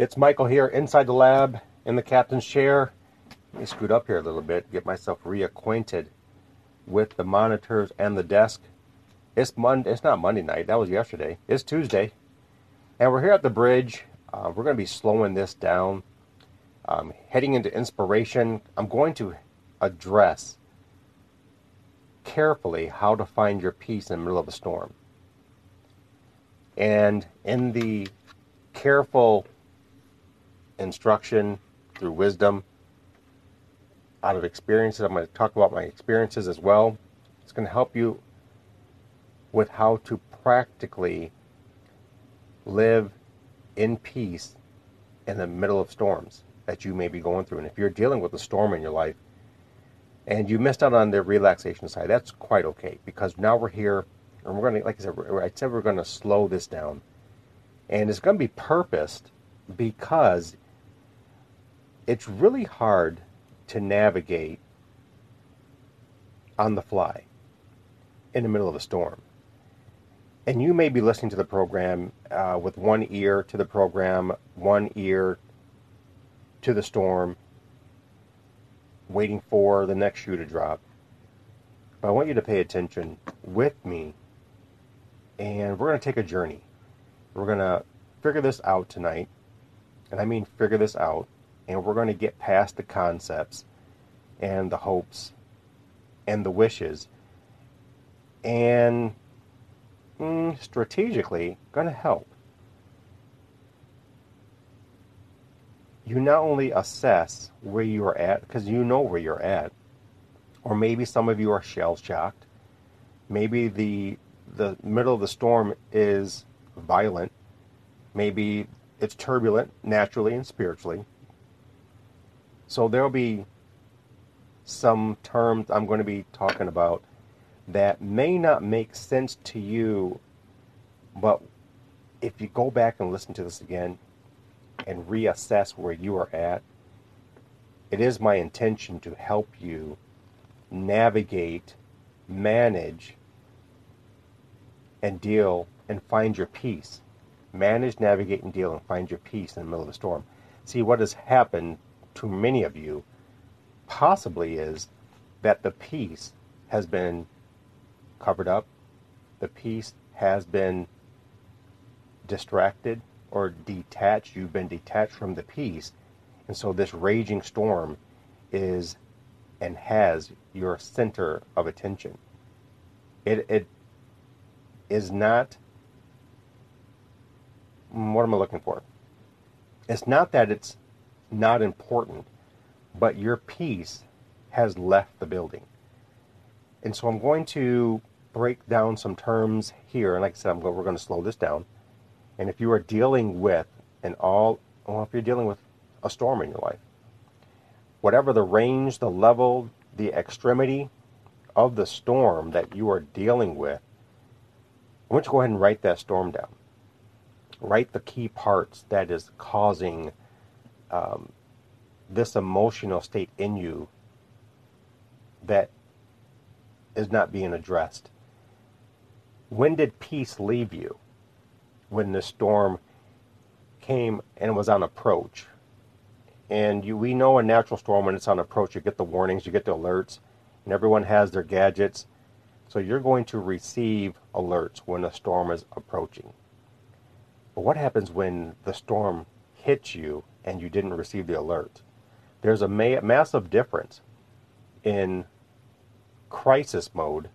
It's Michael here inside the lab in the captain's chair. Let me scoot up here a little bit, get myself reacquainted with the monitors and the desk. It's Monday. It's not Monday night. That was yesterday. It's Tuesday, and we're here at the bridge. Uh, we're going to be slowing this down, um, heading into inspiration. I'm going to address carefully how to find your peace in the middle of a storm. And in the careful instruction through wisdom out of experiences. I'm going to talk about my experiences as well. It's going to help you with how to practically live in peace in the middle of storms that you may be going through. And if you're dealing with a storm in your life and you missed out on the relaxation side, that's quite okay because now we're here and we're going to, like I said, I said we're going to slow this down. And it's going to be purposed because it's really hard to navigate on the fly in the middle of a storm. And you may be listening to the program uh, with one ear to the program, one ear to the storm, waiting for the next shoe to drop. But I want you to pay attention with me, and we're going to take a journey. We're going to figure this out tonight. And I mean figure this out and we're going to get past the concepts and the hopes and the wishes. And mm, strategically going to help. You not only assess where you are at because you know where you're at or maybe some of you are shell shocked. Maybe the the middle of the storm is violent. Maybe it's turbulent naturally and spiritually so there'll be some terms I'm going to be talking about that may not make sense to you, but if you go back and listen to this again and reassess where you are at, it is my intention to help you navigate, manage, and deal and find your peace. Manage, navigate, and deal and find your peace in the middle of a storm. See, what has happened to many of you possibly is that the peace has been covered up, the peace has been distracted or detached. You've been detached from the peace. And so this raging storm is and has your center of attention. It, it is not, what am I looking for? It's not that it's not important, but your peace has left the building. And so I'm going to break down some terms here. And like I said, I'm we're going to slow this down. And if you are dealing with an all, well, if you're dealing with a storm in your life, whatever the range, the level, the extremity of the storm that you are dealing with, I want you to go ahead and write that storm down. Write the key parts that is causing um, this emotional state in you that is not being addressed. When did peace leave you? When the storm came and was on approach. And you, we know a natural storm when it's on approach, you get the warnings, you get the alerts, and everyone has their gadgets. So you're going to receive alerts when a storm is approaching. But what happens when the storm hits you and you didn't receive the alert. There's a ma- massive difference in crisis mode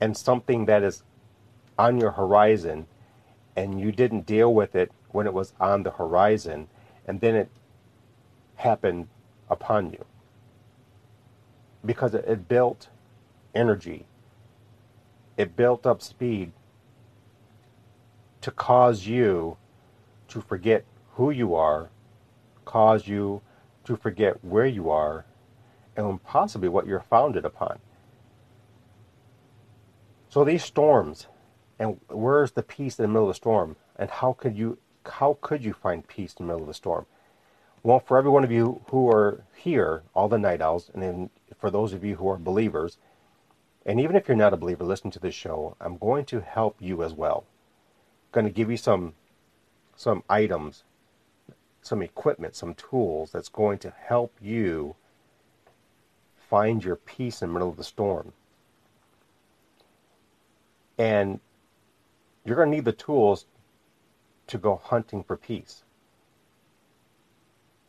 and something that is on your horizon and you didn't deal with it when it was on the horizon and then it happened upon you because it, it built energy it built up speed to cause you to forget who you are cause you to forget where you are and possibly what you're founded upon. So these storms, and where's the peace in the middle of the storm? And how could you how could you find peace in the middle of the storm? Well, for every one of you who are here, all the night owls, and then for those of you who are believers, and even if you're not a believer, listen to this show. I'm going to help you as well. I'm going to give you some some items some equipment, some tools that's going to help you find your peace in the middle of the storm. And you're going to need the tools to go hunting for peace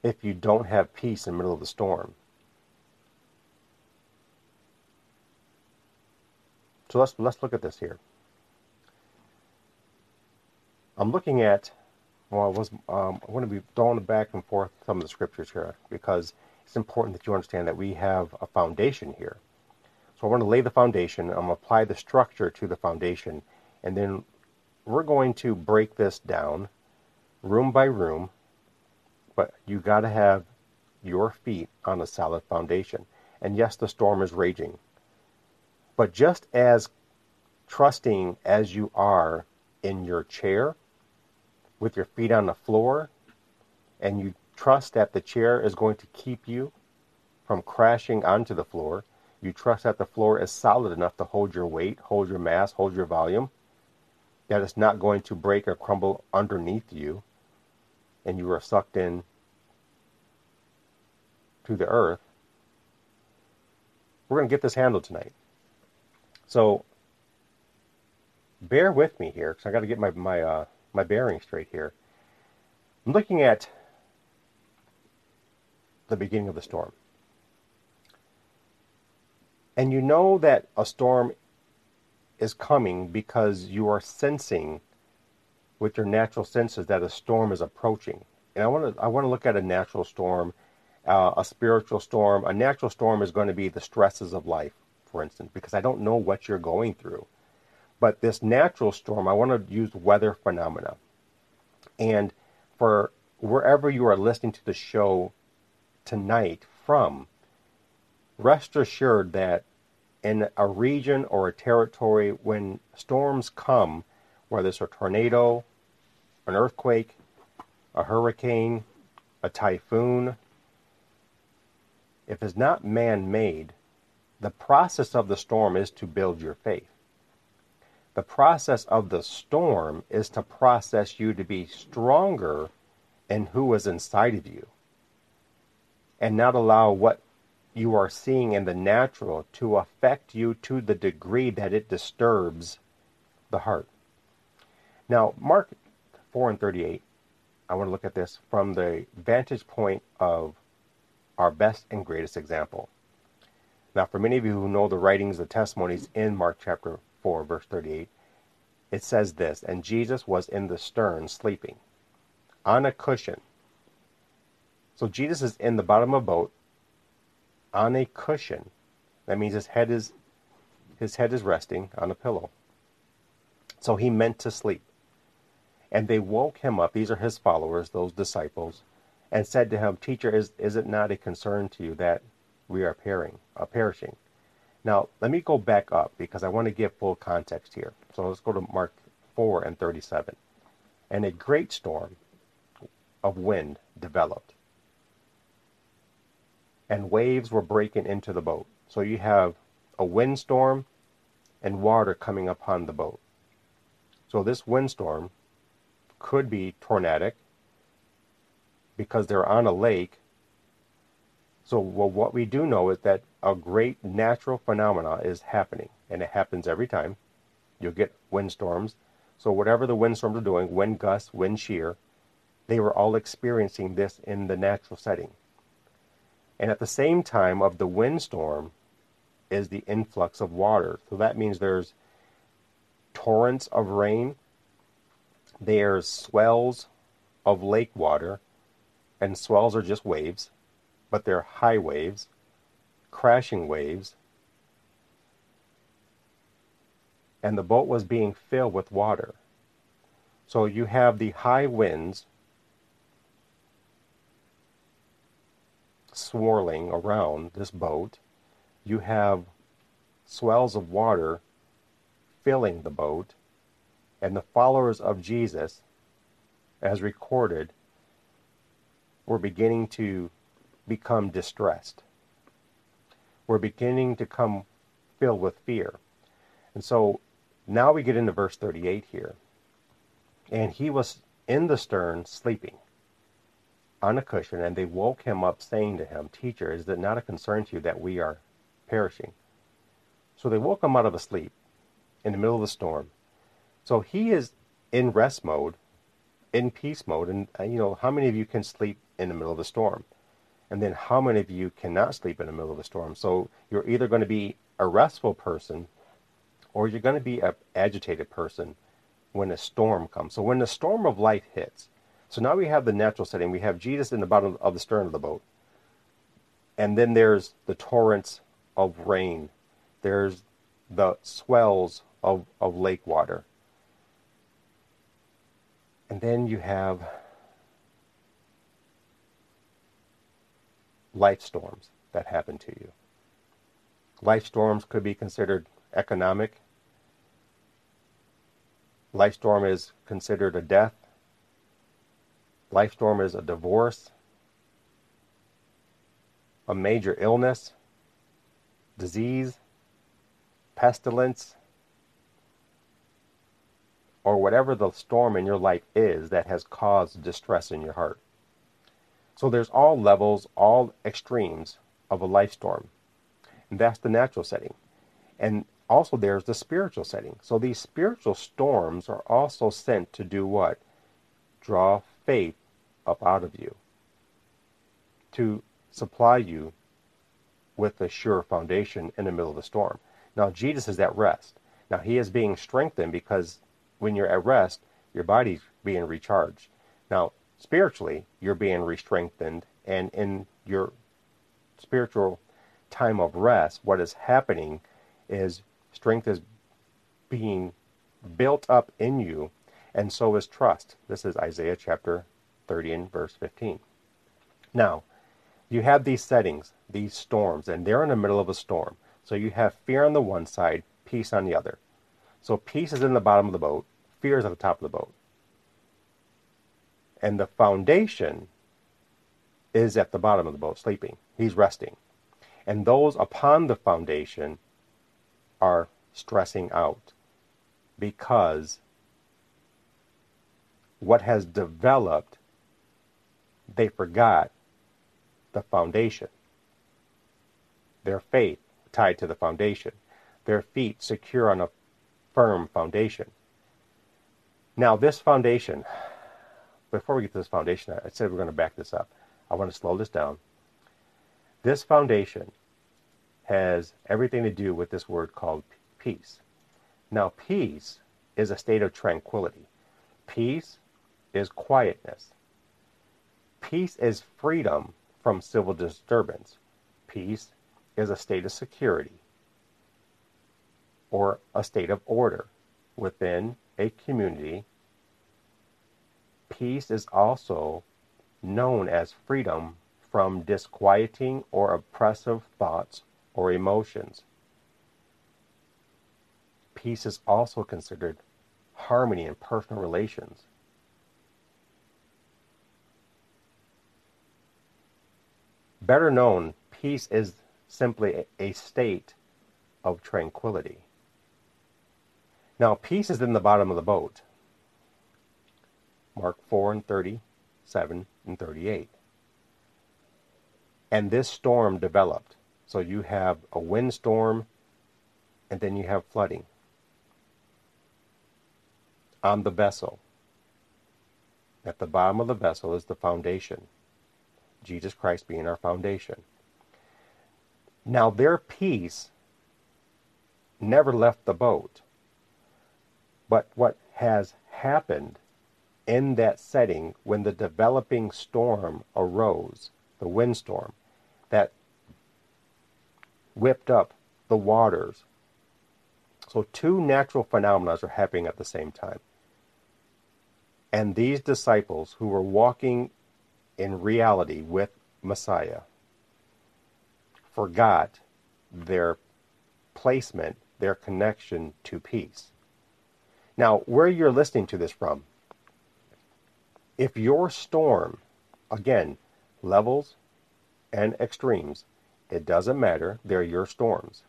if you don't have peace in the middle of the storm. So let's let's look at this here. I'm looking at well, I was um, I want to be going back and forth some of the scriptures here because it's important that you understand that we have a foundation here. So I want to lay the foundation. I'm going to apply the structure to the foundation, and then we're going to break this down room by room. But you got to have your feet on a solid foundation. And yes, the storm is raging. But just as trusting as you are in your chair, with your feet on the floor, and you trust that the chair is going to keep you from crashing onto the floor, you trust that the floor is solid enough to hold your weight, hold your mass, hold your volume, that it's not going to break or crumble underneath you, and you are sucked in to the earth. We're going to get this handled tonight. So bear with me here because I got to get my my uh, my bearing straight here. I'm looking at the beginning of the storm. And you know that a storm is coming because you are sensing with your natural senses that a storm is approaching. And I want to I want to look at a natural storm, uh, a spiritual storm. A natural storm is going to be the stresses of life, for instance, because I don't know what you're going through. But this natural storm, I want to use weather phenomena. And for wherever you are listening to the show tonight from, rest assured that in a region or a territory, when storms come, whether it's a tornado, an earthquake, a hurricane, a typhoon, if it's not man made, the process of the storm is to build your faith. The process of the storm is to process you to be stronger in who is inside of you and not allow what you are seeing in the natural to affect you to the degree that it disturbs the heart. Now, Mark 4 and 38, I want to look at this from the vantage point of our best and greatest example. Now, for many of you who know the writings, the testimonies in Mark chapter 4, verse 38, it says this And Jesus was in the stern sleeping on a cushion. So Jesus is in the bottom of a boat on a cushion. That means his head is his head is resting on a pillow. So he meant to sleep. And they woke him up, these are his followers, those disciples, and said to him, Teacher, is, is it not a concern to you that we are perishing, uh, perishing? Now, let me go back up because I want to give full context here. So let's go to Mark 4 and 37. And a great storm of wind developed, and waves were breaking into the boat. So you have a windstorm and water coming upon the boat. So this windstorm could be tornadic because they're on a lake so well, what we do know is that a great natural phenomena is happening, and it happens every time. You'll get windstorms. So whatever the windstorms are doing, wind gusts, wind shear, they were all experiencing this in the natural setting. And at the same time of the windstorm is the influx of water. So that means there's torrents of rain, there's swells of lake water, and swells are just waves but they're high waves, crashing waves, and the boat was being filled with water. So you have the high winds swirling around this boat. You have swells of water filling the boat, and the followers of Jesus, as recorded, were beginning to become distressed. We're beginning to come filled with fear. And so now we get into verse 38 here. And he was in the stern sleeping. on a cushion, and they woke him up, saying to him, Teacher, is it not a concern to you that we are perishing? So they woke him out of a sleep in the middle of the storm. So he is in rest mode, in peace mode. And, uh, you know, how many of you can sleep in the middle of the storm? And then how many of you cannot sleep in the middle of a storm? So you're either going to be a restful person or you're going to be an agitated person when a storm comes. So when the storm of life hits, so now we have the natural setting. We have Jesus in the bottom of the stern of the boat. And then there's the torrents of rain. There's the swells of, of lake water. And then you have life storms that happen to you. Life storms could be considered economic. Life storm is considered a death. Life storm is a divorce, a major illness, disease, pestilence, or whatever the storm in your life is that has caused distress in your heart. So there's all levels, all extremes of a life storm. And that's the natural setting. And also there's the spiritual setting. So these spiritual storms are also sent to do what? Draw faith up out of you. To supply you with a sure foundation in the middle of the storm. Now Jesus is at rest. Now he is being strengthened because when you're at rest, your body's being recharged. Now, spiritually, you're being re-strengthened, and in your spiritual time of rest, what is happening is strength is being built up in you, and so is trust. This is Isaiah chapter 30 and verse 15. Now, you have these settings, these storms, and they're in the middle of a storm. So you have fear on the one side, peace on the other. So peace is in the bottom of the boat, fear is at the top of the boat. And the foundation is at the bottom of the boat, sleeping. He's resting. And those upon the foundation are stressing out because what has developed, they forgot the foundation. Their faith tied to the foundation. Their feet secure on a firm foundation. Now, this foundation, before we get to this foundation, I said we're going to back this up. I want to slow this down. This foundation has everything to do with this word called peace. Now, peace is a state of tranquility. Peace is quietness. Peace is freedom from civil disturbance. Peace is a state of security or a state of order within a community, peace is also known as freedom from disquieting or oppressive thoughts or emotions. Peace is also considered harmony in personal relations. Better known, peace is simply a state of tranquility. Now, peace is in the bottom of the boat. Mark 4 and 37 and 38. And this storm developed. So you have a windstorm and then you have flooding on the vessel. At the bottom of the vessel is the foundation. Jesus Christ being our foundation. Now, their peace never left the boat. But what has happened in that setting when the developing storm arose, the windstorm, that whipped up the waters. So two natural phenomena are happening at the same time. And these disciples who were walking in reality with Messiah forgot their placement, their connection to peace. Now, where you're listening to this from, if your storm, again, levels and extremes, it doesn't matter, they're your storms.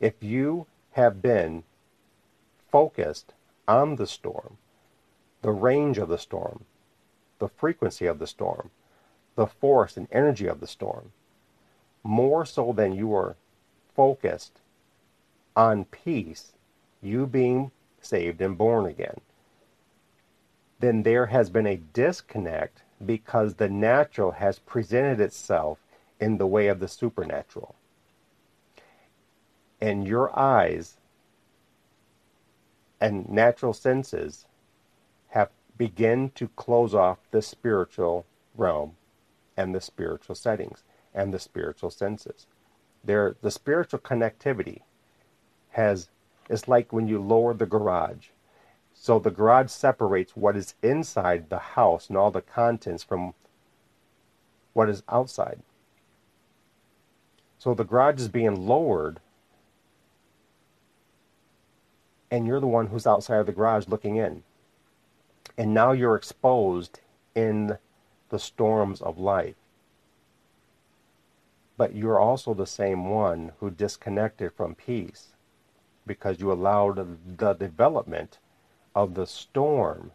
If you have been focused on the storm, the range of the storm, the frequency of the storm, the force and energy of the storm, more so than you are focused on peace, you being saved and born again, then there has been a disconnect because the natural has presented itself in the way of the supernatural. And your eyes and natural senses have begun to close off the spiritual realm and the spiritual settings and the spiritual senses. There, the spiritual connectivity has it's like when you lower the garage. So the garage separates what is inside the house and all the contents from what is outside. So the garage is being lowered, and you're the one who's outside of the garage looking in. And now you're exposed in the storms of life but you're also the same one who disconnected from peace because you allowed the development of the storm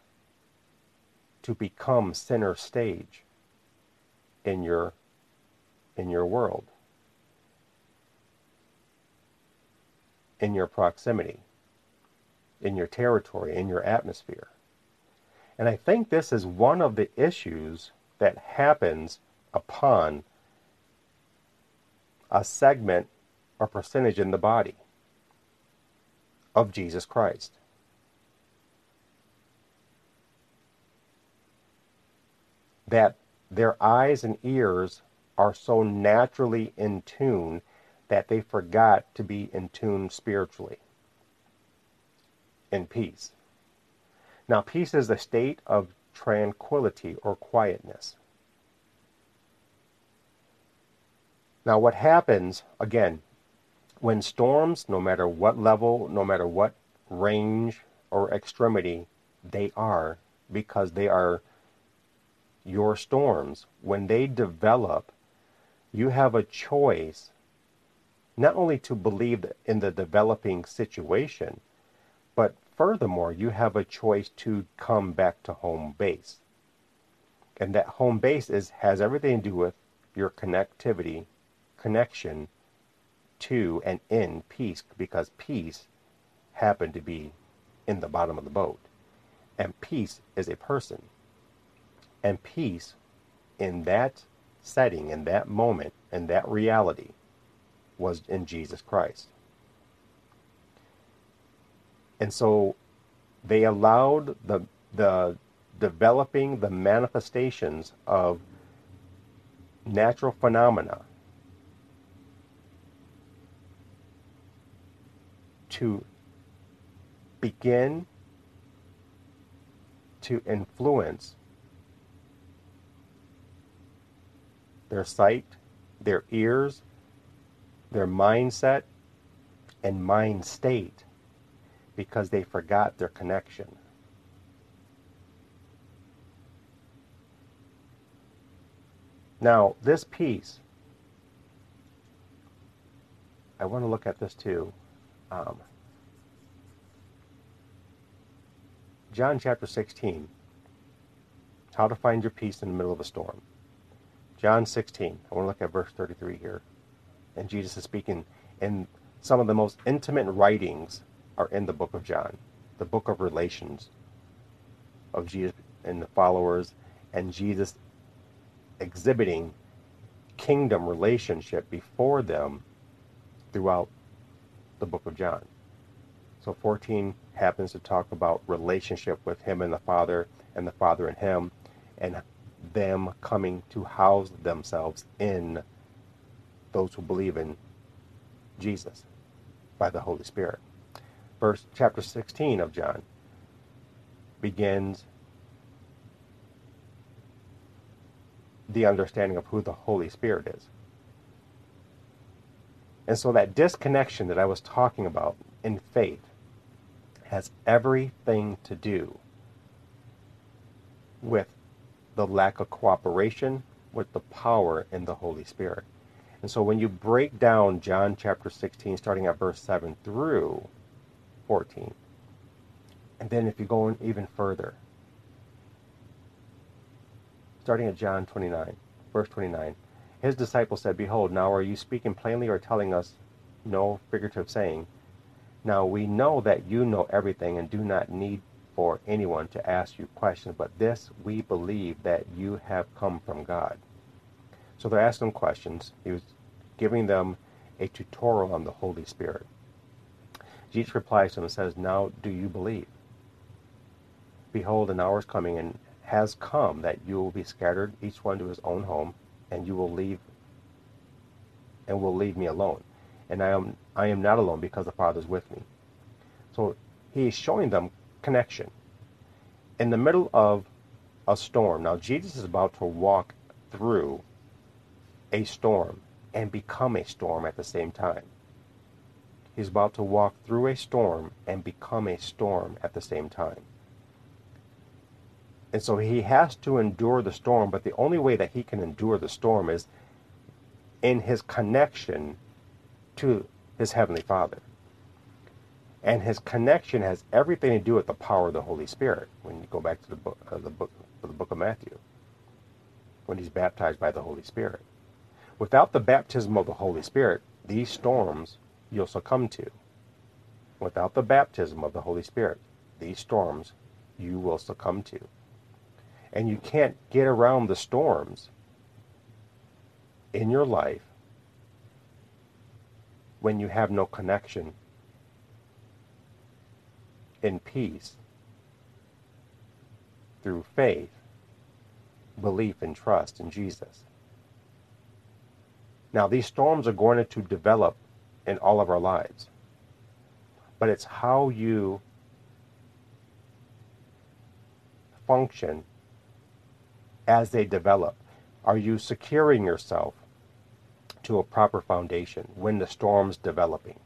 to become center stage in your in your world in your proximity in your territory in your atmosphere and i think this is one of the issues that happens upon a segment or percentage in the body of Jesus Christ. That their eyes and ears are so naturally in tune that they forgot to be in tune spiritually, in peace. Now, peace is a state of tranquility or quietness. Now, what happens, again, when storms, no matter what level, no matter what range or extremity they are, because they are your storms, when they develop, you have a choice not only to believe in the developing situation, but furthermore, you have a choice to come back to home base. And that home base is has everything to do with your connectivity connection to and in peace because peace happened to be in the bottom of the boat. And peace is a person. And peace in that setting, in that moment, in that reality was in Jesus Christ. And so they allowed the the developing the manifestations of natural phenomena to begin to influence their sight, their ears, their mindset, and mind state because they forgot their connection. Now, this peace, I want to look at this too. Um, John chapter 16. How to find your peace in the middle of a storm. John 16. I want to look at verse 33 here. And Jesus is speaking, and some of the most intimate writings are in the book of John, the book of relations of Jesus and the followers, and Jesus exhibiting kingdom relationship before them throughout the book of John. So 14 happens to talk about relationship with him and the Father and the Father and him and them coming to house themselves in those who believe in Jesus by the Holy Spirit. Verse chapter 16 of John begins the understanding of who the Holy Spirit is. And so that disconnection that I was talking about in faith has everything to do with the lack of cooperation with the power in the Holy Spirit. And so when you break down John chapter 16, starting at verse 7 through 14, and then if you go even further, starting at John 29, verse 29. His disciples said, Behold, now are you speaking plainly or telling us no figurative saying? Now we know that you know everything and do not need for anyone to ask you questions, but this we believe that you have come from God. So they're asking questions. He was giving them a tutorial on the Holy Spirit. Jesus replies to them and says, Now do you believe? Behold, an hour is coming and has come that you will be scattered, each one to his own home, and you will leave and will leave me alone. And I am I am not alone because the Father is with me. So he is showing them connection. In the middle of a storm. Now Jesus is about to walk through a storm and become a storm at the same time. He's about to walk through a storm and become a storm at the same time. And so he has to endure the storm, but the only way that he can endure the storm is in his connection to his Heavenly Father. And his connection has everything to do with the power of the Holy Spirit. When you go back to the book, uh, the book, the book of Matthew, when he's baptized by the Holy Spirit. Without the baptism of the Holy Spirit, these storms you'll succumb to. Without the baptism of the Holy Spirit, these storms you will succumb to. And you can't get around the storms in your life when you have no connection in peace through faith, belief, and trust in Jesus. Now, these storms are going to develop in all of our lives, but it's how you function as they develop. Are you securing yourself to a proper foundation when the storm's developing?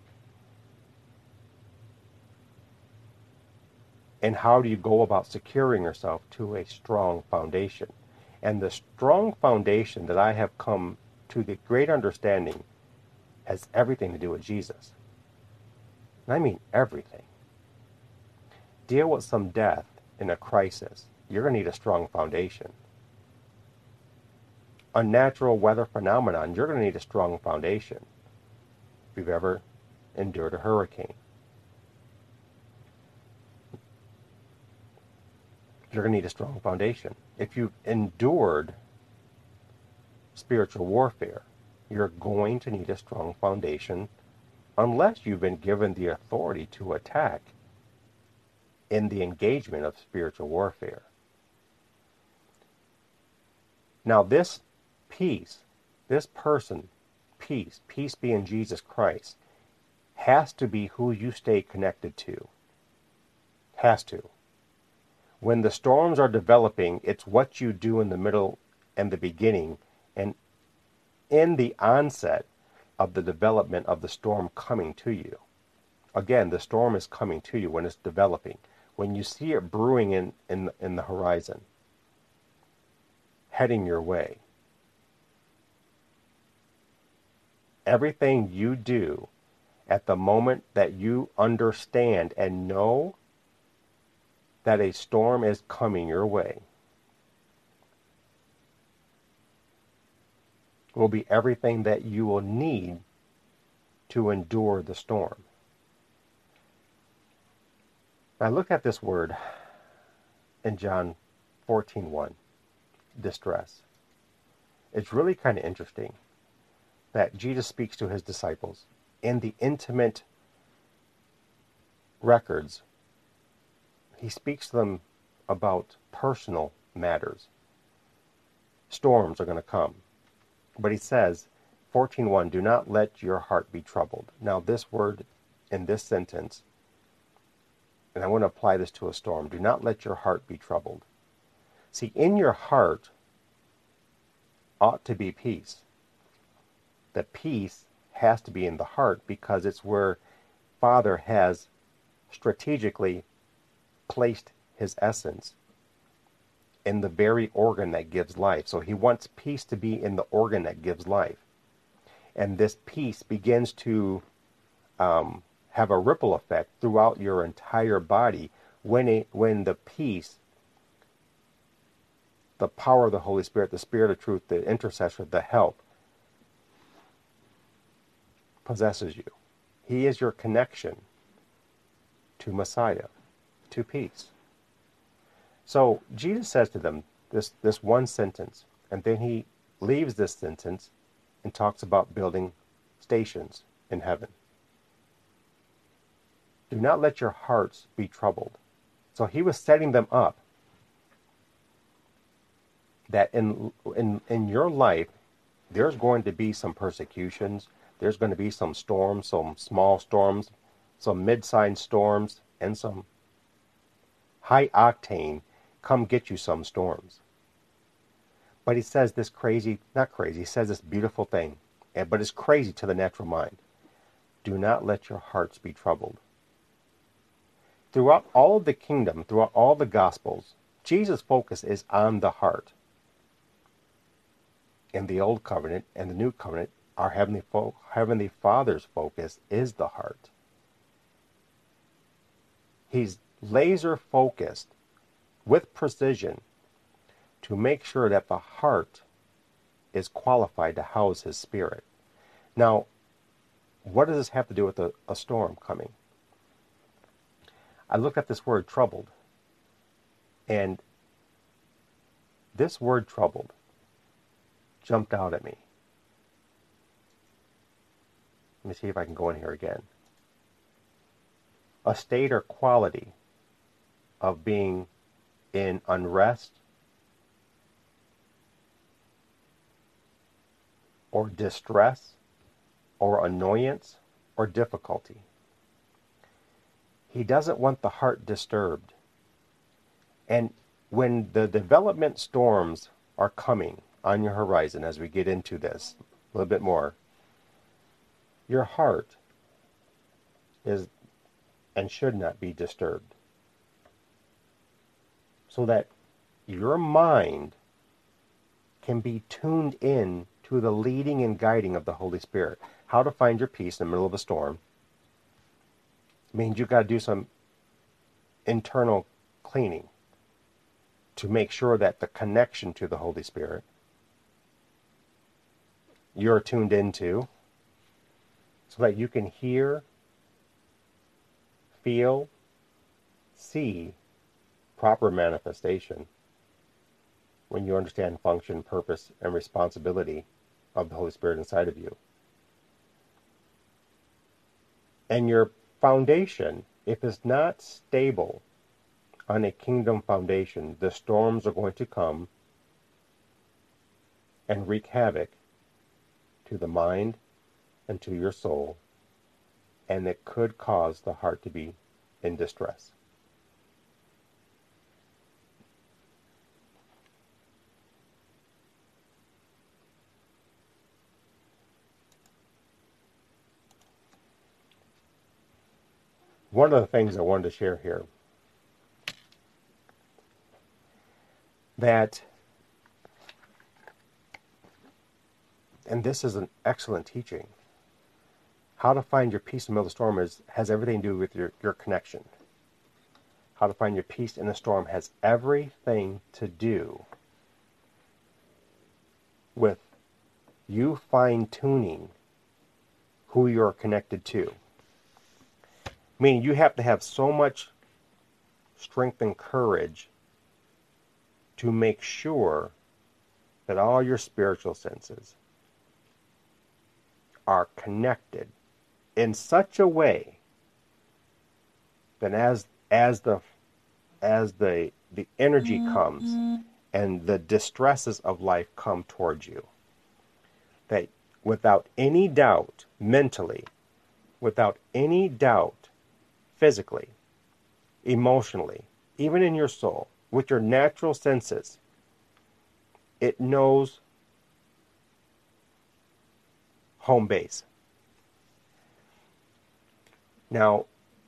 And how do you go about securing yourself to a strong foundation? And the strong foundation that I have come to the great understanding has everything to do with Jesus. And I mean everything. Deal with some death in a crisis. You're going to need a strong foundation. A natural weather phenomenon, you're going to need a strong foundation. If you've ever endured a hurricane, you're going to need a strong foundation. If you've endured spiritual warfare, you're going to need a strong foundation unless you've been given the authority to attack in the engagement of spiritual warfare. Now, this peace, this person, peace, peace being Jesus Christ, has to be who you stay connected to. Has to. When the storms are developing, it's what you do in the middle and the beginning and in the onset of the development of the storm coming to you. Again, the storm is coming to you when it's developing. When you see it brewing in, in, in the horizon, heading your way. Everything you do at the moment that you understand and know that a storm is coming your way will be everything that you will need to endure the storm. Now look at this word in John 14:1, distress. It's really kind of interesting that Jesus speaks to his disciples in the intimate records. He speaks to them about personal matters. Storms are going to come. But he says, 14.1, do not let your heart be troubled. Now this word in this sentence, and I want to apply this to a storm, do not let your heart be troubled. See, in your heart ought to be peace. The peace has to be in the heart because it's where Father has strategically placed his essence in the very organ that gives life. So he wants peace to be in the organ that gives life. And this peace begins to um, have a ripple effect throughout your entire body when, it, when the peace the power of the Holy Spirit, the Spirit of truth, the intercessor, the help, possesses you. He is your connection to Messiah, to peace. So Jesus says to them this, this one sentence, and then he leaves this sentence and talks about building stations in heaven. Do not let your hearts be troubled. So he was setting them up that in in in your life there's going to be some persecutions, there's going to be some storms, some small storms, some mid-sized storms, and some high octane come get you some storms. But he says this crazy, not crazy, he says this beautiful thing, eh, but it's crazy to the natural mind. Do not let your hearts be troubled. Throughout all of the kingdom, throughout all the gospels, Jesus' focus is on the heart. In the old covenant and the new covenant, our heavenly, fo- heavenly Father's focus is the heart. He's laser focused with precision to make sure that the heart is qualified to house his spirit. Now, what does this have to do with a, a storm coming? I looked at this word troubled, and this word troubled jumped out at me. Let me see if I can go in here again. A state or quality of being in unrest or distress or annoyance or difficulty. He doesn't want the heart disturbed. And when the development storms are coming on your horizon as we get into this a little bit more, your heart is and should not be disturbed. So that your mind can be tuned in to the leading and guiding of the Holy Spirit. How to find your peace in the middle of a storm means you've got to do some internal cleaning to make sure that the connection to the Holy Spirit you're tuned into so that you can hear, feel, see proper manifestation when you understand function, purpose, and responsibility of the Holy Spirit inside of you. And your foundation, if it's not stable on a kingdom foundation, the storms are going to come and wreak havoc to the mind and to your soul, and it could cause the heart to be in distress. One of the things I wanted to share here that and this is an excellent teaching how to find your peace in the middle of the storm is has everything to do with your, your connection. How to find your peace in the storm has everything to do with you fine tuning who you're connected to Meaning you have to have so much strength and courage to make sure that all your spiritual senses are connected in such a way that as as the as the the energy mm-hmm. comes and the distresses of life come towards you that without any doubt mentally without any doubt physically, emotionally, even in your soul, with your natural senses, it knows home base. Now,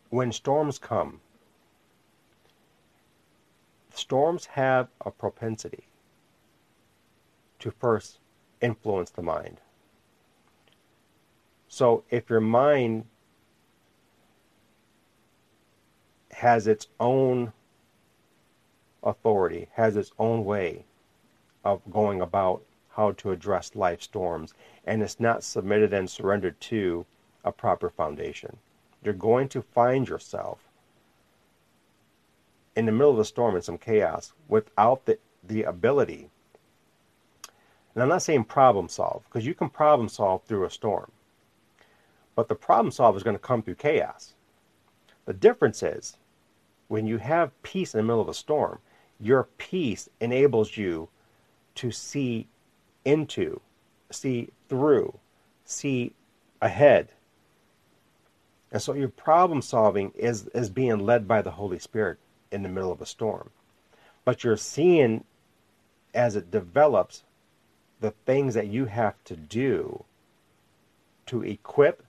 when storms come, storms have a propensity to first influence the mind. So if your mind has its own authority, has its own way of going about how to address life storms, and it's not submitted and surrendered to a proper foundation. You're going to find yourself in the middle of a storm in some chaos without the, the ability. And I'm not saying problem solve, because you can problem solve through a storm. But the problem solve is going to come through chaos. The difference is when you have peace in the middle of a storm, your peace enables you to see into, see through, see ahead. And so your problem solving is, is being led by the Holy Spirit in the middle of a storm. But you're seeing as it develops the things that you have to do to equip,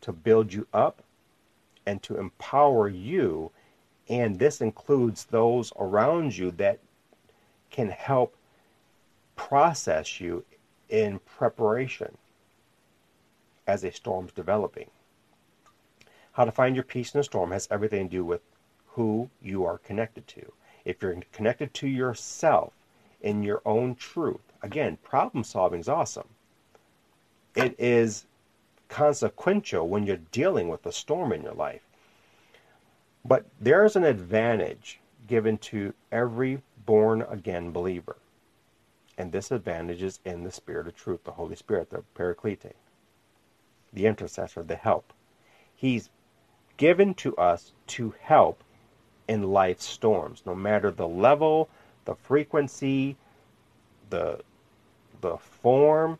to build you up, and to empower you. And this includes those around you that can help process you in preparation as a storm's developing. How to find your peace in a storm has everything to do with who you are connected to. If you're connected to yourself in your own truth, again, problem solving is awesome. It is consequential when you're dealing with a storm in your life. But there's an advantage given to every born again believer. And this advantage is in the Spirit of truth, the Holy Spirit, the Paraclete, the intercessor, the help. He's given to us to help in life's storms, no matter the level, the frequency, the the form,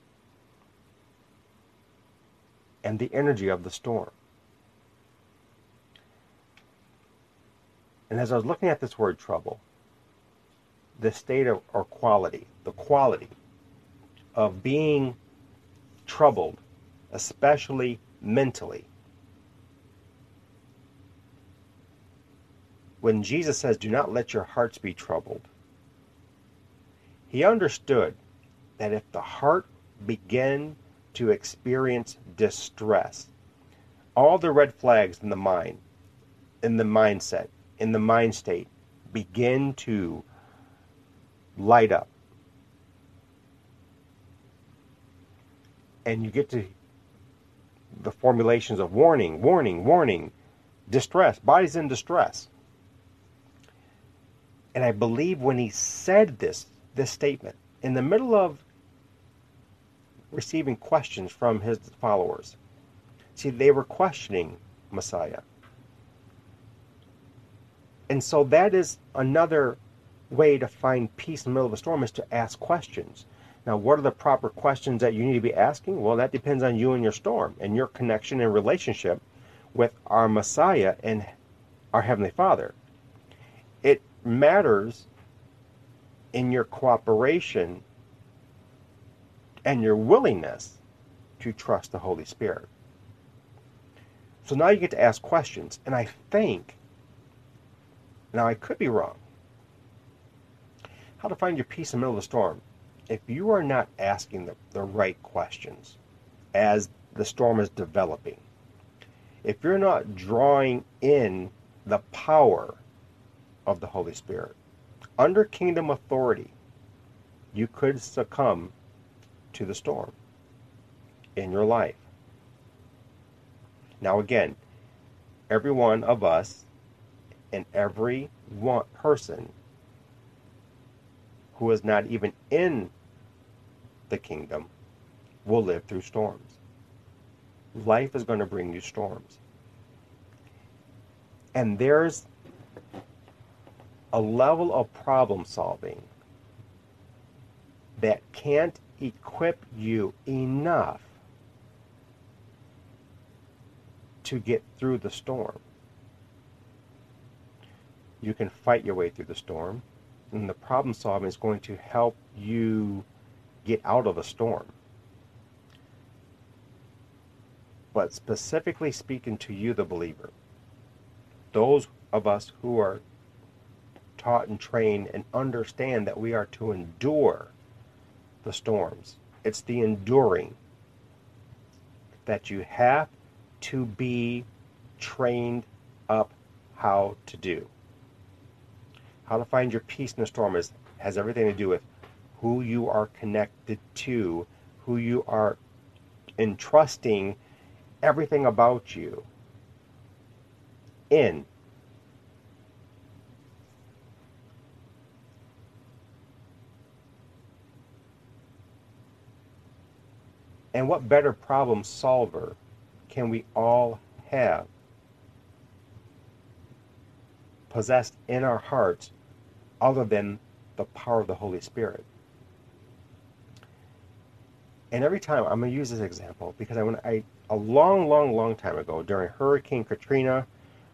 and the energy of the storm. And as I was looking at this word trouble, the state of or quality, the quality of being troubled, especially mentally, when Jesus says, Do not let your hearts be troubled, he understood that if the heart began to experience distress, all the red flags in the mind, in the mindset, in the mind state, begin to light up. And you get to the formulations of warning, warning, warning, distress, body's in distress. And I believe when he said this, this statement, in the middle of receiving questions from his followers, see, they were questioning Messiah. And so that is another way to find peace in the middle of a storm is to ask questions. Now, what are the proper questions that you need to be asking? Well, that depends on you and your storm and your connection and relationship with our Messiah and our Heavenly Father. It matters in your cooperation and your willingness to trust the Holy Spirit. So now you get to ask questions. And I think, now I could be wrong, how to find your peace in the middle of the storm. If you are not asking the, the right questions as the storm is developing, if you're not drawing in the power of the Holy Spirit. Under kingdom authority, you could succumb to the storm in your life. Now, again, every one of us and every one person who is not even in the kingdom will live through storms. Life is going to bring you storms. And there's a level of problem solving that can't equip you enough to get through the storm. You can fight your way through the storm, and the problem solving is going to help you get out of the storm. But specifically speaking to you, the believer, those of us who are taught and trained and understand that we are to endure the storms. It's the enduring that you have to be trained up how to do. How to find your peace in the storm is, has everything to do with who you are connected to, who you are entrusting everything about you in. And what better problem solver can we all have possessed in our hearts other than the power of the Holy Spirit? And every time I'm going to use this example because I when I a long, long, long time ago during Hurricane Katrina,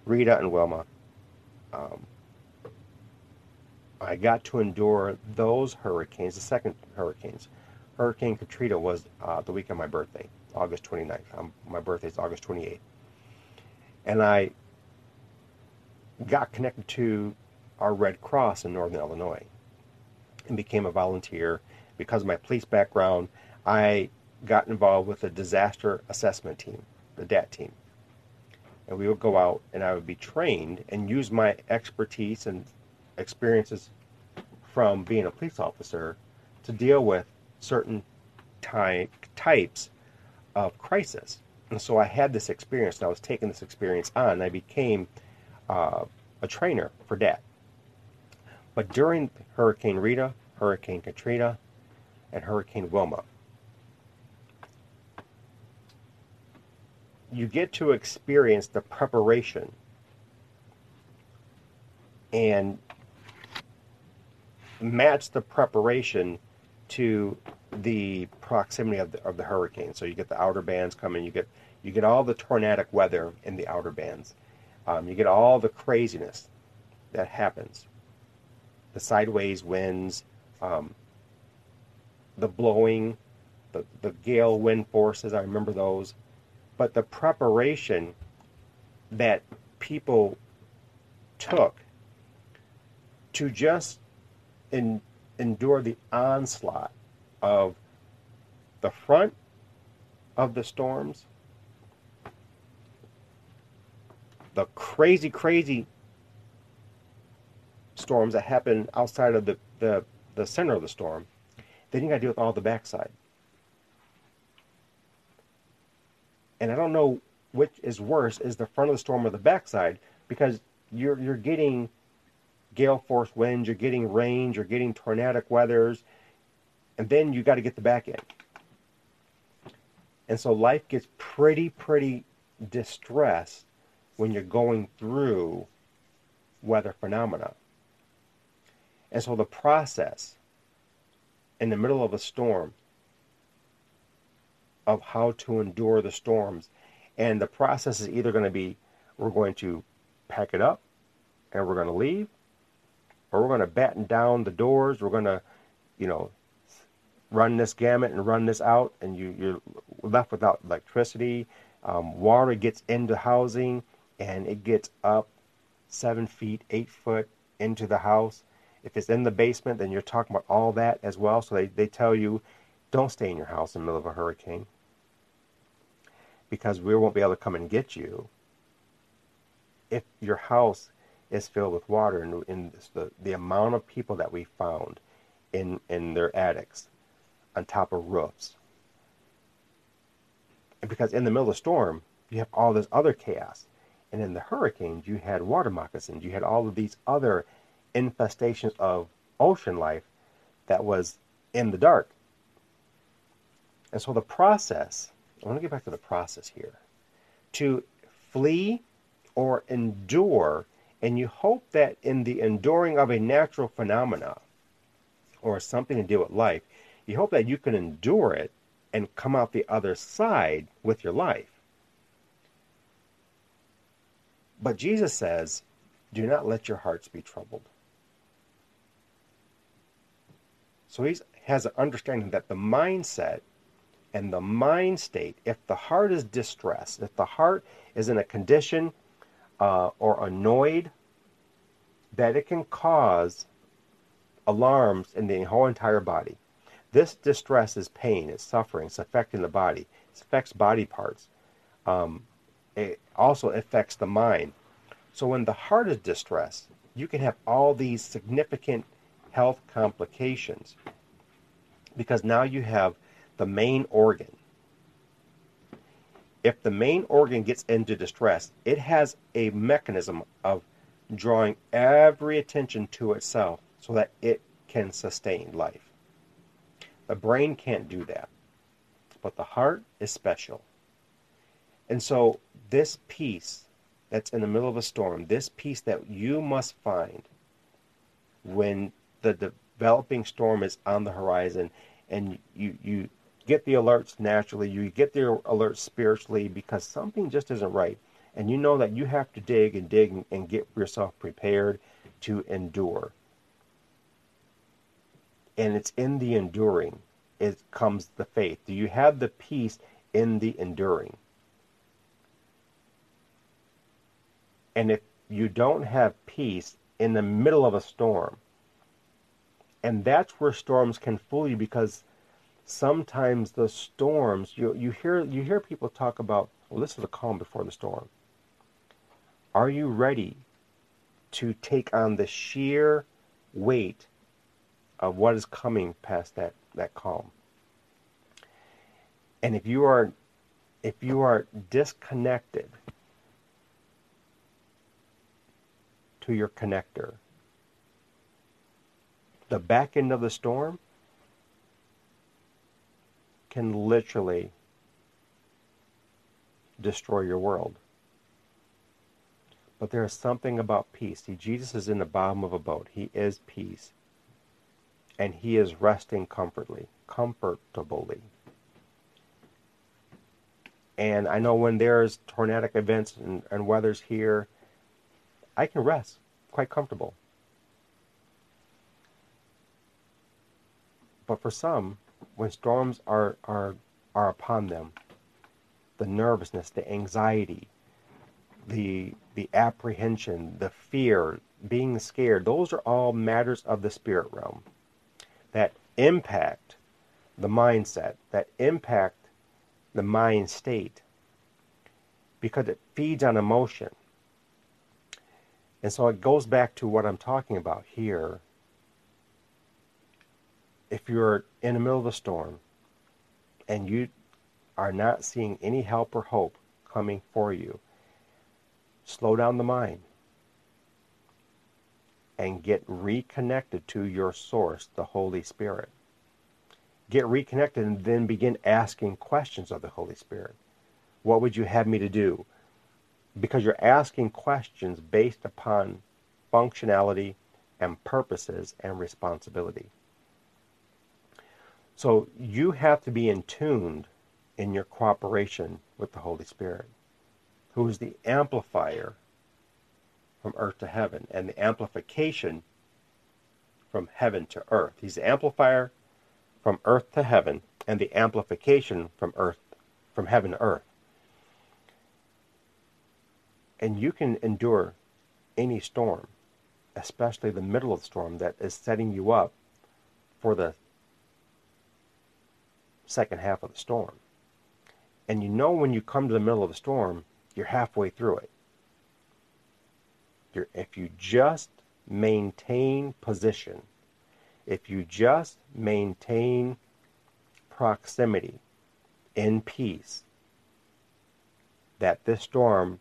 Rita, and Wilma, um, I got to endure those hurricanes, the second hurricanes. Hurricane Katrina was uh, the week of my birthday, August 29th. Um, my birthday is August 28th. And I got connected to our Red Cross in Northern Illinois and became a volunteer because of my police background. I got involved with the disaster assessment team, the DAT team. And we would go out and I would be trained and use my expertise and experiences from being a police officer to deal with certain ty- types of crisis. And so I had this experience and I was taking this experience on. I became uh, a trainer for DAT. But during Hurricane Rita, Hurricane Katrina, and Hurricane Wilma, you get to experience the preparation and match the preparation to the proximity of the, of the hurricane. So you get the outer bands coming, you get you get all the tornadic weather in the outer bands. Um, you get all the craziness that happens. The sideways winds, um, the blowing, the, the gale wind forces, I remember those. But the preparation that people took to just in, endure the onslaught of the front of the storms, the crazy, crazy storms that happen outside of the, the, the center of the storm, then you got to deal with all the backside. and I don't know which is worse, is the front of the storm or the backside, because you're you're getting gale force winds, you're getting rain, you're getting tornadic weathers, and then you got to get the back end. And so life gets pretty, pretty distressed when you're going through weather phenomena. And so the process in the middle of a storm of how to endure the storms. And the process is either going to be we're going to pack it up and we're going to leave, or we're going to batten down the doors. We're going to, you know, run this gamut and run this out, and you, you're left without electricity. Um, water gets into housing and it gets up seven feet, eight foot into the house. If it's in the basement, then you're talking about all that as well. So they, they tell you don't stay in your house in the middle of a hurricane because we won't be able to come and get you if your house is filled with water and in the, the amount of people that we found in, in their attics on top of roofs. And because in the middle of the storm, you have all this other chaos. And in the hurricanes, you had water moccasins. You had all of these other infestations of ocean life that was in the dark. And so the process I want to get back to the process here. To flee or endure, and you hope that in the enduring of a natural phenomena or something to do with life, you hope that you can endure it and come out the other side with your life. But Jesus says, do not let your hearts be troubled. So he has an understanding that the mindset and the mind state, if the heart is distressed, if the heart is in a condition uh, or annoyed, that it can cause alarms in the whole entire body. This distress is pain, it's suffering, it's affecting the body, it affects body parts. Um, it also affects the mind. So when the heart is distressed, you can have all these significant health complications. because now you have the main organ. If the main organ gets into distress, it has a mechanism of drawing every attention to itself so that it can sustain life. The brain can't do that, but the heart is special. And so, this peace that's in the middle of a storm, this peace that you must find when the developing storm is on the horizon and you, you get the alerts naturally, you get the alerts spiritually because something just isn't right. And you know that you have to dig and dig and, and get yourself prepared to endure. And it's in the enduring it comes the faith. Do you have the peace in the enduring? And if you don't have peace in the middle of a storm, and that's where storms can fool you because sometimes the storms you you hear you hear people talk about well this is a calm before the storm. Are you ready to take on the sheer weight of what is coming past that that calm? And if you are if you are disconnected to your connector the back end of the storm can literally destroy your world. But there is something about peace. See, Jesus is in the bottom of a boat. He is peace. And he is resting comfortably, comfortably. And I know when there's tornadic events and, and weather's here, I can rest quite comfortable. But for some, when storms are, are, are upon them, the nervousness, the anxiety, the, the apprehension, the fear, being scared, those are all matters of the spirit realm that impact the mindset, that impact the mind state because it feeds on emotion. And so it goes back to what I'm talking about here if you're in the middle of a storm and you are not seeing any help or hope coming for you, slow down the mind and get reconnected to your source, the Holy Spirit. Get reconnected and then begin asking questions of the Holy Spirit. What would you have me to do? Because you're asking questions based upon functionality and purposes and responsibility. So you have to be in tuned in your cooperation with the Holy Spirit, who is the amplifier from earth to heaven and the amplification from heaven to earth. He's the amplifier from earth to heaven and the amplification from earth from heaven to earth. And you can endure any storm, especially the middle of the storm that is setting you up for the second half of the storm. And you know when you come to the middle of the storm, you're halfway through it. You're, if you just maintain position, if you just maintain proximity in peace, that this storm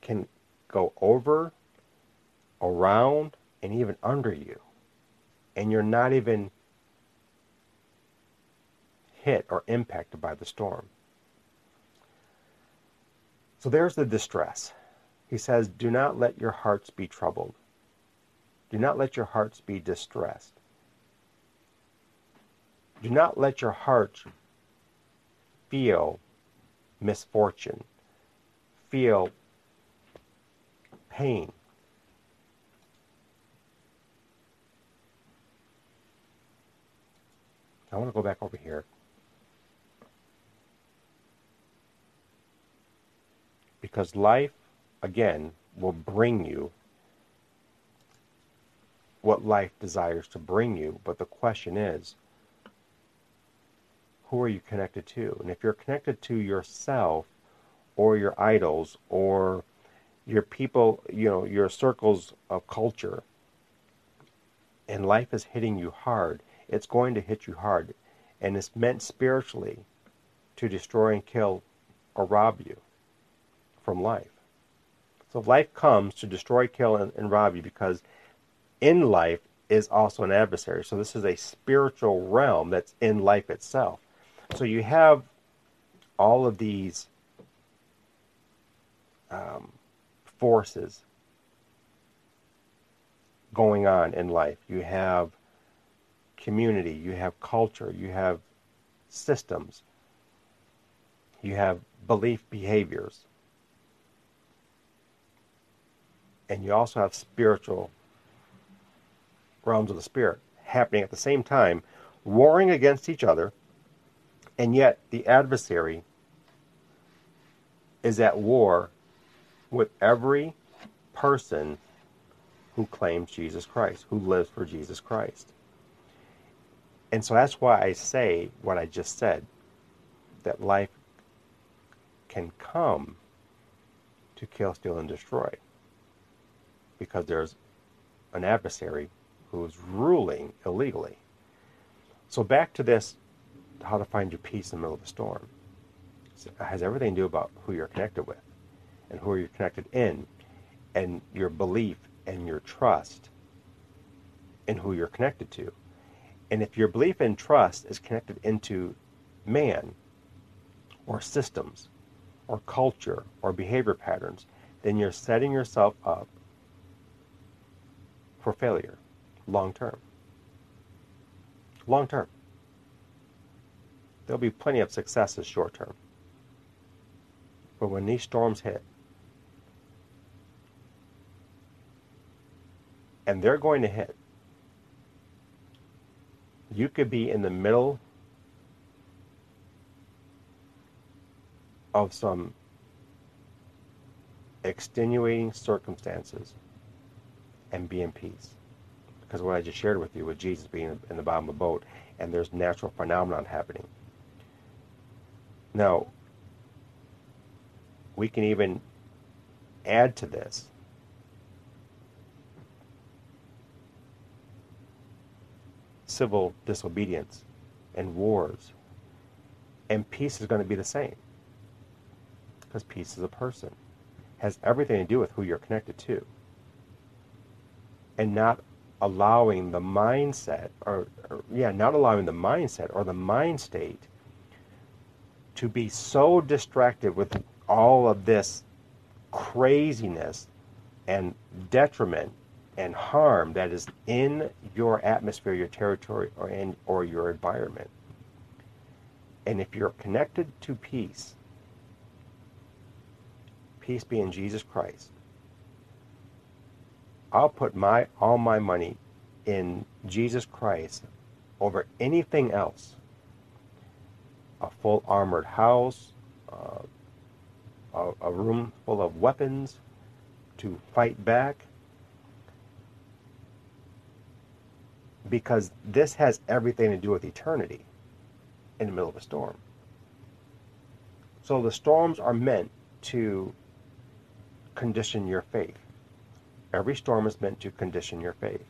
can go over, around, and even under you. And you're not even hit or impacted by the storm. So there's the distress. He says, Do not let your hearts be troubled. Do not let your hearts be distressed. Do not let your heart feel misfortune, feel pain. I want to go back over here. Because life, again, will bring you what life desires to bring you. But the question is, who are you connected to? And if you're connected to yourself or your idols or your people, you know, your circles of culture, and life is hitting you hard, it's going to hit you hard. And it's meant spiritually to destroy and kill or rob you from life. So life comes to destroy, kill, and, and rob you because in life is also an adversary. So this is a spiritual realm that's in life itself. So you have all of these um, forces going on in life. You have community, you have culture, you have systems, you have belief behaviors, and you also have spiritual realms of the spirit happening at the same time, warring against each other, and yet the adversary is at war with every person who claims Jesus Christ, who lives for Jesus Christ. And so that's why I say what I just said that life can come to kill, steal, and destroy because there's an adversary who's ruling illegally. So back to this how to find your peace in the middle of the storm. It has everything to do about who you're connected with and who you're connected in and your belief and your trust in who you're connected to. And if your belief and trust is connected into man or systems or culture or behavior patterns, then you're setting yourself up for failure long term. Long term. There'll be plenty of successes short term. But when these storms hit, and they're going to hit, you could be in the middle of some extenuating circumstances and be in peace. Because what I just shared with you with Jesus being in the bottom of the boat and there's natural phenomenon happening. Now, we can even add to this civil disobedience and wars. And peace is going to be the same. Because peace is a person. Has everything to do with who you're connected to. And not allowing the mindset, or, or yeah, not allowing the mindset or the mind state to be so distracted with all of this craziness and detriment and harm that is in your atmosphere, your territory, or in or your environment. And if you're connected to peace, peace being in Jesus Christ, I'll put my all my money in Jesus Christ over anything else. A full armored house, uh, a, a room full of weapons to fight back because this has everything to do with eternity in the middle of a storm. So the storms are meant to condition your faith. Every storm is meant to condition your faith.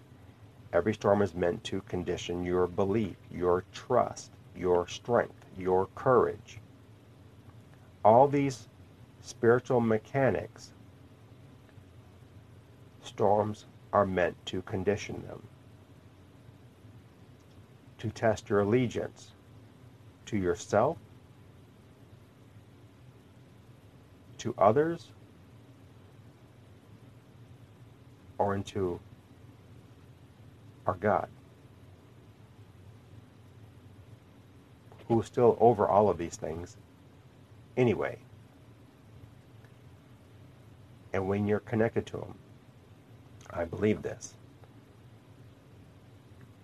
Every storm is meant to condition your belief, your trust, your strength, your courage. All these spiritual mechanics, storms are meant to condition them to test your allegiance to yourself, to others, or into our God, who is still over all of these things anyway. And when you're connected to Him, I believe this.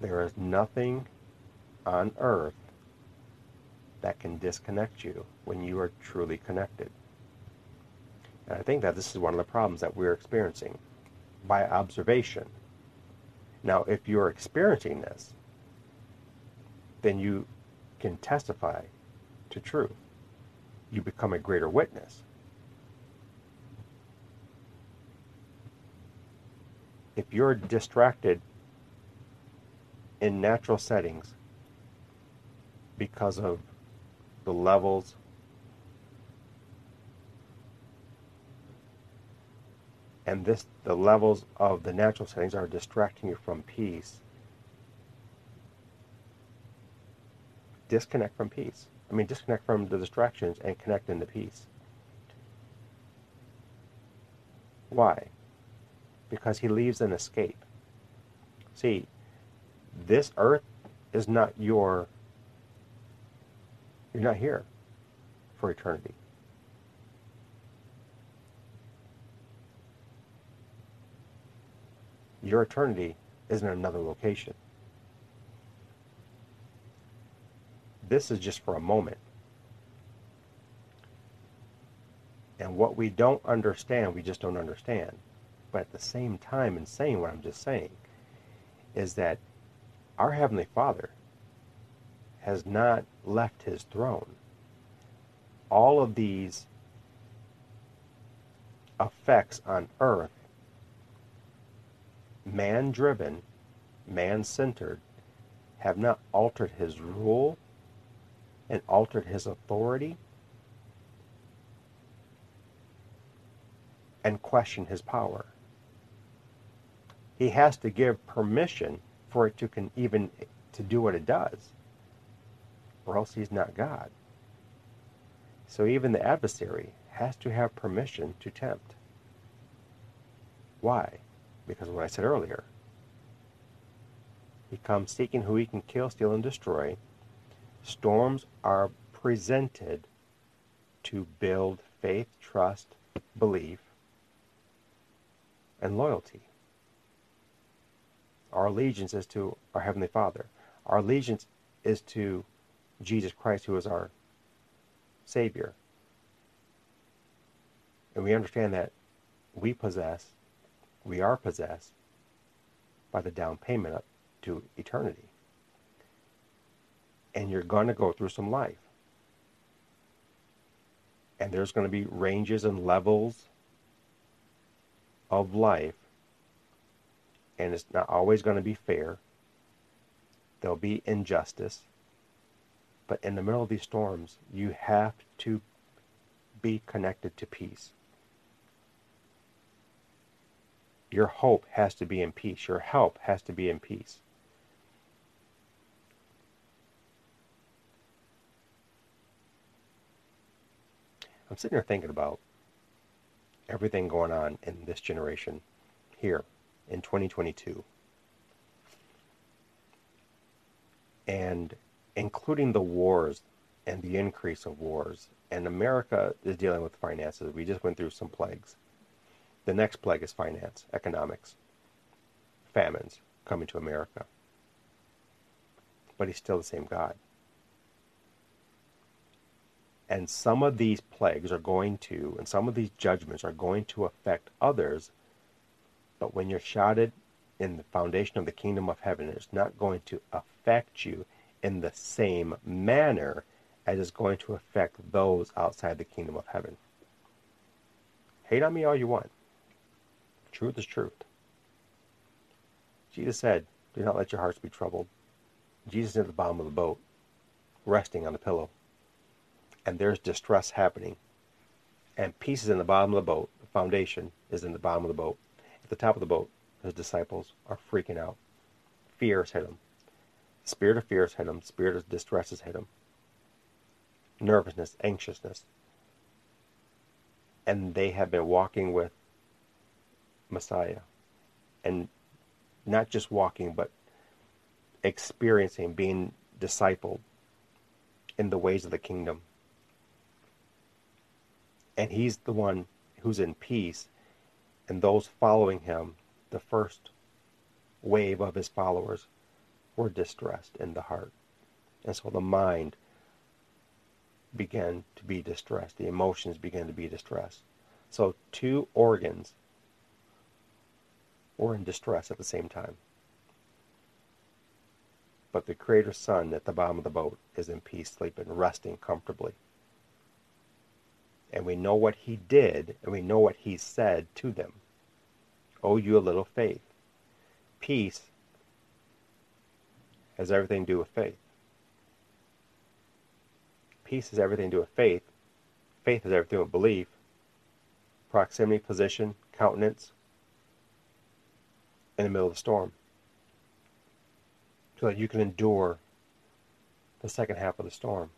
There is nothing on earth that can disconnect you when you are truly connected. And I think that this is one of the problems that we're experiencing by observation. Now, if you're experiencing this, then you can testify to truth. You become a greater witness. If you're distracted in natural settings because of the levels and this the levels of the natural settings are distracting you from peace. Disconnect from peace. I mean disconnect from the distractions and connect into peace. Why? Because he leaves an escape. See this earth is not your you're not here for eternity your eternity is in another location. This is just for a moment. And what we don't understand, we just don't understand. But at the same time, in saying what I'm just saying, is that our Heavenly Father has not left his throne. All of these effects on earth man driven, man centered, have not altered his rule and altered his authority and questioned his power. He has to give permission for it to can even to do what it does, or else he's not God. So even the adversary has to have permission to tempt. Why? Because of what I said earlier. He comes seeking who he can kill, steal, and destroy. Storms are presented to build faith, trust, belief, and loyalty. Our allegiance is to our Heavenly Father. Our allegiance is to Jesus Christ, who is our Savior. And we understand that we possess we are possessed by the down payment up to eternity. And you're going to go through some life. And there's going to be ranges and levels of life. And it's not always going to be fair. There'll be injustice. But in the middle of these storms, you have to be connected to peace. Your hope has to be in peace. Your help has to be in peace. I'm sitting here thinking about everything going on in this generation here in 2022. And including the wars and the increase of wars. And America is dealing with finances. We just went through some plagues. The next plague is finance, economics, famines coming to America. But he's still the same God. And some of these plagues are going to, and some of these judgments are going to affect others. But when you're shouted in the foundation of the kingdom of heaven, it's not going to affect you in the same manner as it's going to affect those outside the kingdom of heaven. Hate on me all you want. Truth is truth. Jesus said, Do not let your hearts be troubled. Jesus is at the bottom of the boat, resting on the pillow. And there's distress happening. And peace is in the bottom of the boat. The foundation is in the bottom of the boat. At the top of the boat, his disciples are freaking out. Fear has hit them. Spirit of fear has hit them. Spirit of distress has hit them. Nervousness, anxiousness. And they have been walking with Messiah. And not just walking, but experiencing, being discipled in the ways of the kingdom. And he's the one who's in peace, and those following him, the first wave of his followers, were distressed in the heart. And so the mind began to be distressed, the emotions began to be distressed. So, two organs or in distress at the same time. But the Creator's Son at the bottom of the boat is in peace, sleeping, resting comfortably. And we know what he did, and we know what he said to them. Oh, you a little faith. Peace has everything to do with faith. peace has everything to do with faith. Faith has everything to do with belief. Proximity, position, countenance in the middle of the storm. So that you can endure the second half of the storm,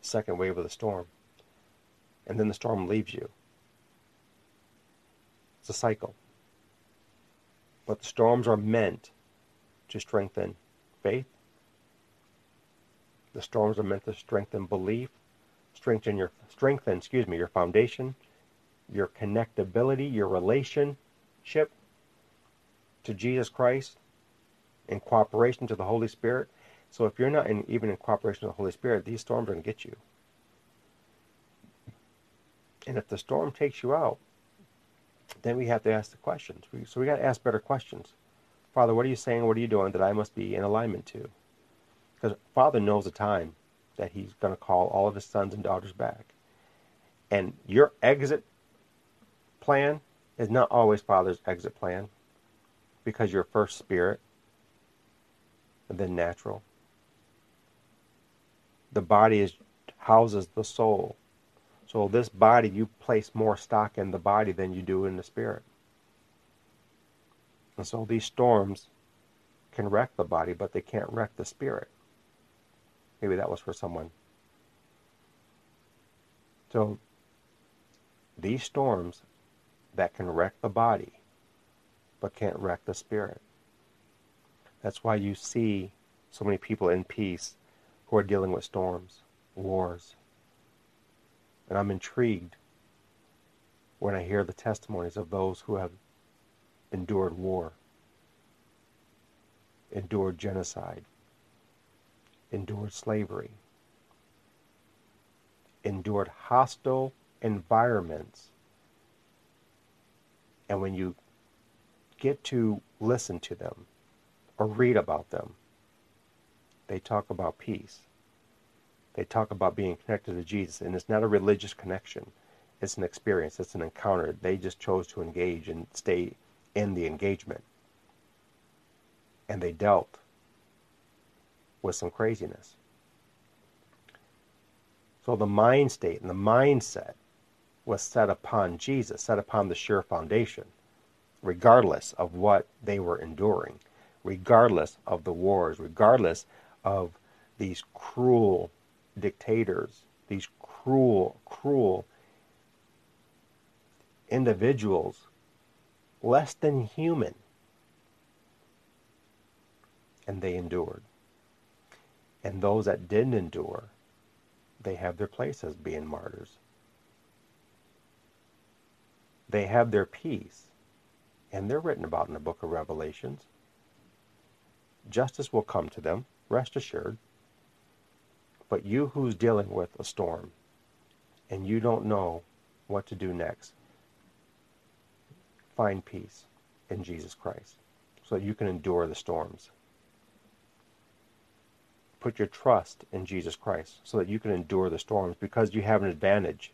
the second wave of the storm. And then the storm leaves you. It's a cycle. But the storms are meant to strengthen faith. The storms are meant to strengthen belief, strengthen your strengthen, excuse me, your foundation, your connectability, your relationship to Jesus Christ in cooperation to the Holy Spirit. So if you're not in, even in cooperation with the Holy Spirit, these storms are going to get you. And if the storm takes you out, then we have to ask the questions. So we got to ask better questions. Father, what are you saying? What are you doing that I must be in alignment to? Because Father knows the time that He's going to call all of His sons and daughters back. And your exit plan is not always Father's exit plan because you're first spirit then natural. The body is houses the soul. So this body, you place more stock in the body than you do in the spirit. And so these storms can wreck the body, but they can't wreck the spirit. Maybe that was for someone. So these storms that can wreck the body, but can't wreck the spirit. That's why you see so many people in peace who are dealing with storms, wars, and I'm intrigued when I hear the testimonies of those who have endured war, endured genocide, endured slavery, endured hostile environments. And when you get to listen to them or read about them, they talk about peace. They talk about being connected to Jesus, and it's not a religious connection. It's an experience. It's an encounter. They just chose to engage and stay in the engagement. And they dealt with some craziness. So the mind state and the mindset was set upon Jesus, set upon the sure foundation, regardless of what they were enduring, regardless of the wars, regardless of these cruel dictators, these cruel, cruel individuals, less than human. And they endured. And those that didn't endure, they have their place as being martyrs. They have their peace, and they're written about in the book of Revelations. Justice will come to them, rest assured. But you who's dealing with a storm and you don't know what to do next, find peace in Jesus Christ so that you can endure the storms. Put your trust in Jesus Christ so that you can endure the storms because you have an advantage.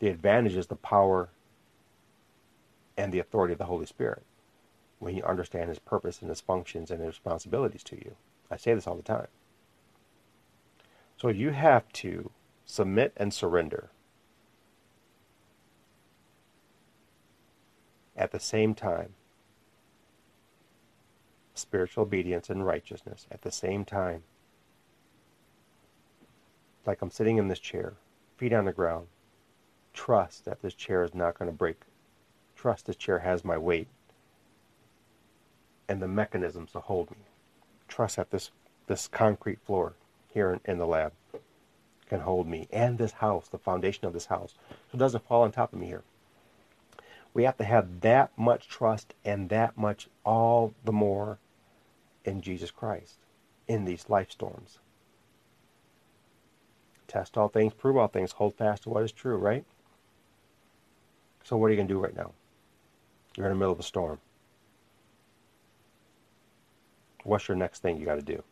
The advantage is the power and the authority of the Holy Spirit when you understand His purpose and His functions and His responsibilities to you. I say this all the time. So you have to submit and surrender. At the same time, spiritual obedience and righteousness at the same time. Like I'm sitting in this chair, feet on the ground. Trust that this chair is not going to break. Trust this chair has my weight and the mechanisms to hold me. Trust that this, this concrete floor here in, in the lab can hold me and this house, the foundation of this house, so it doesn't fall on top of me here. We have to have that much trust and that much all the more in Jesus Christ in these life storms. Test all things, prove all things, hold fast to what is true, right? So what are you going to do right now? You're in the middle of a storm. What's your next thing you got to do?